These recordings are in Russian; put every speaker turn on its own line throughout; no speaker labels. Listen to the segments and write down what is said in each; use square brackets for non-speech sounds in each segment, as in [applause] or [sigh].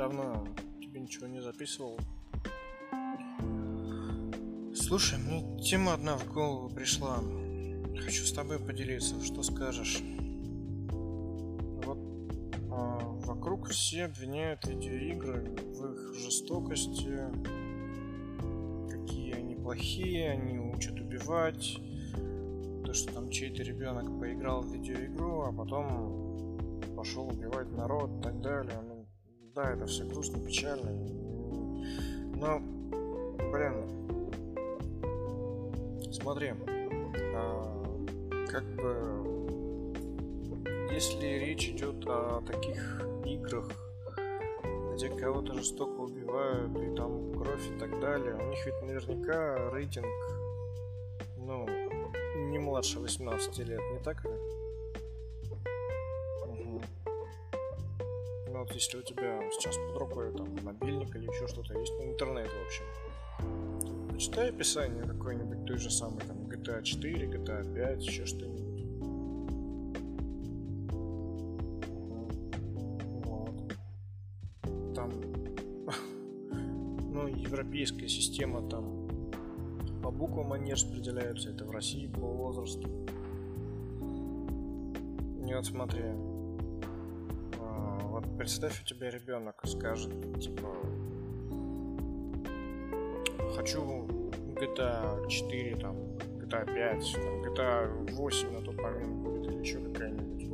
давно тебе ничего не записывал. Слушай, мне тема одна в голову пришла. Хочу с тобой поделиться, что скажешь. Вот а, вокруг все обвиняют видеоигры в их жестокости, какие они плохие, они учат убивать, то, что там чей-то ребенок поиграл в видеоигру, а потом пошел убивать народ и так далее. Ну, да, это все грустно, печально. Но, блин, смотри, а, как бы, если речь идет о таких играх, где кого-то жестоко убивают, и там кровь и так далее, у них ведь наверняка рейтинг, ну, не младше 18 лет, не так ли? Вот если у тебя сейчас под рукой там мобильник или еще что-то есть, ну интернет в общем. Почитай описание какой-нибудь той же самой там GTA 4, GTA 5, еще что-нибудь. Вот. Там [laughs] ну, европейская система там по буквам они распределяются, это в России по возрасту. Не вот смотри. Представь, у тебя ребенок скажет, типа, хочу GTA 4, там, GTA 5, там, GTA 8 на тот момент будет, или еще какая-нибудь.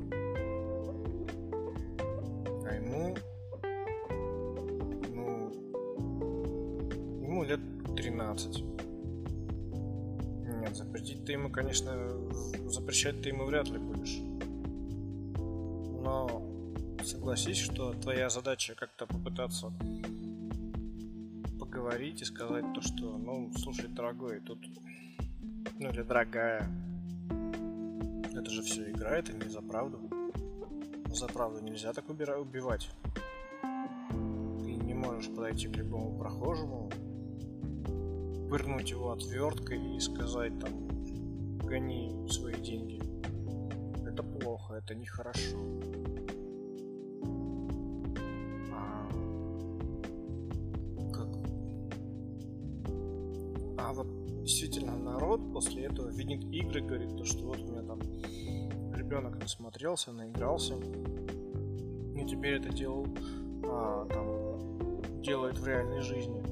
А ему, ну, ему лет 13 запретить ты ему, конечно, запрещать ты ему вряд ли будешь. Согласись, что твоя задача как-то попытаться поговорить и сказать то, что, ну, слушай, дорогой, тут, ну или дорогая, это же все игра, это не за правду. За правду нельзя так убивать. Ты не можешь подойти к любому прохожему, пырнуть его отверткой и сказать там гони свои деньги. Это плохо, это нехорошо. А вот действительно народ после этого видит игры, говорит, то, что вот у меня там ребенок насмотрелся, наигрался, и теперь это делал, а, там, делает в реальной жизни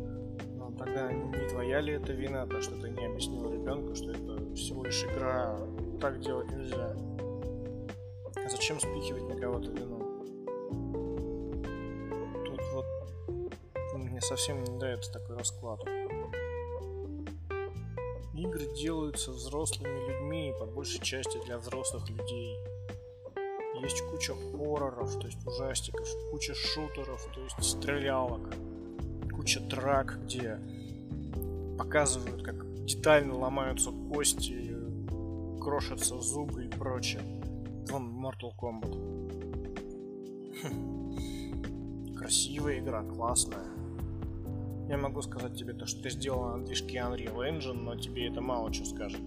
тогда не твоя ли это вина, то, что ты не объяснил ребенку, что это всего лишь игра, так делать нельзя. А зачем спихивать на кого-то вину? Тут вот мне совсем не нравится такой расклад. Игры делаются взрослыми людьми, по большей части для взрослых людей. Есть куча хорроров, то есть ужастиков, куча шутеров, то есть стрелялок куча драк, где показывают, как детально ломаются кости, крошатся зубы и прочее. Вон Mortal Kombat. Хм. Красивая игра, классная. Я могу сказать тебе то, что ты сделала на движке Unreal Engine, но тебе это мало что скажет.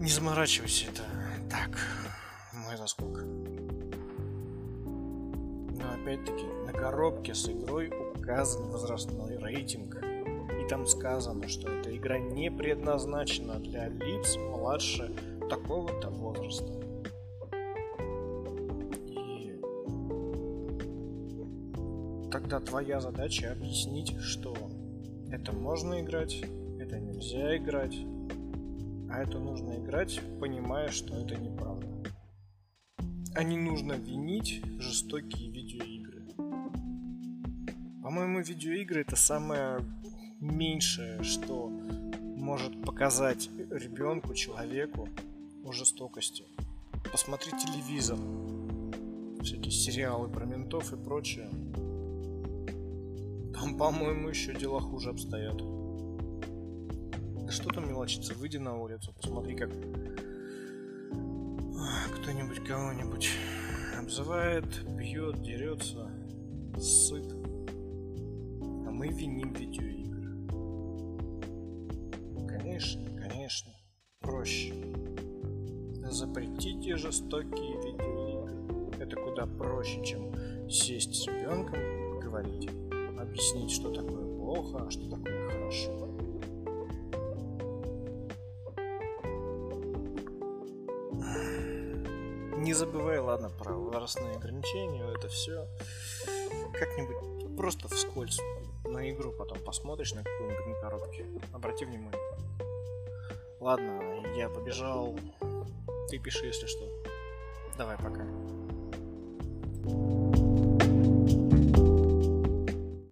Не заморачивайся, это так, мой заскок. Но опять-таки, на коробке с игрой указан возрастной рейтинг. И там сказано, что эта игра не предназначена для лиц младше такого-то возраста. Тогда твоя задача объяснить, что это можно играть, это нельзя играть, а это нужно играть, понимая, что это неправда. А не нужно винить жестокие видеоигры. По-моему, видеоигры это самое меньшее, что может показать ребенку, человеку о жестокости. Посмотри телевизор, всякие сериалы про ментов и прочее. Там, по-моему, еще дела хуже обстоят. Да что там мелочиться, выйди на улицу, посмотри, как кто-нибудь кого-нибудь обзывает, бьет, дерется, сыт мы виним видеоигры. Конечно, конечно, проще. Запретите жестокие видеоигры. Это куда проще, чем сесть с ребенком, поговорить, объяснить, что такое плохо, а что такое хорошо. Не забывай, ладно, про возрастные ограничения, это все как-нибудь просто вскользь на игру потом посмотришь на какую-нибудь на коробке. Обрати внимание. Ладно, я побежал. Ты пиши, если что. Давай, пока.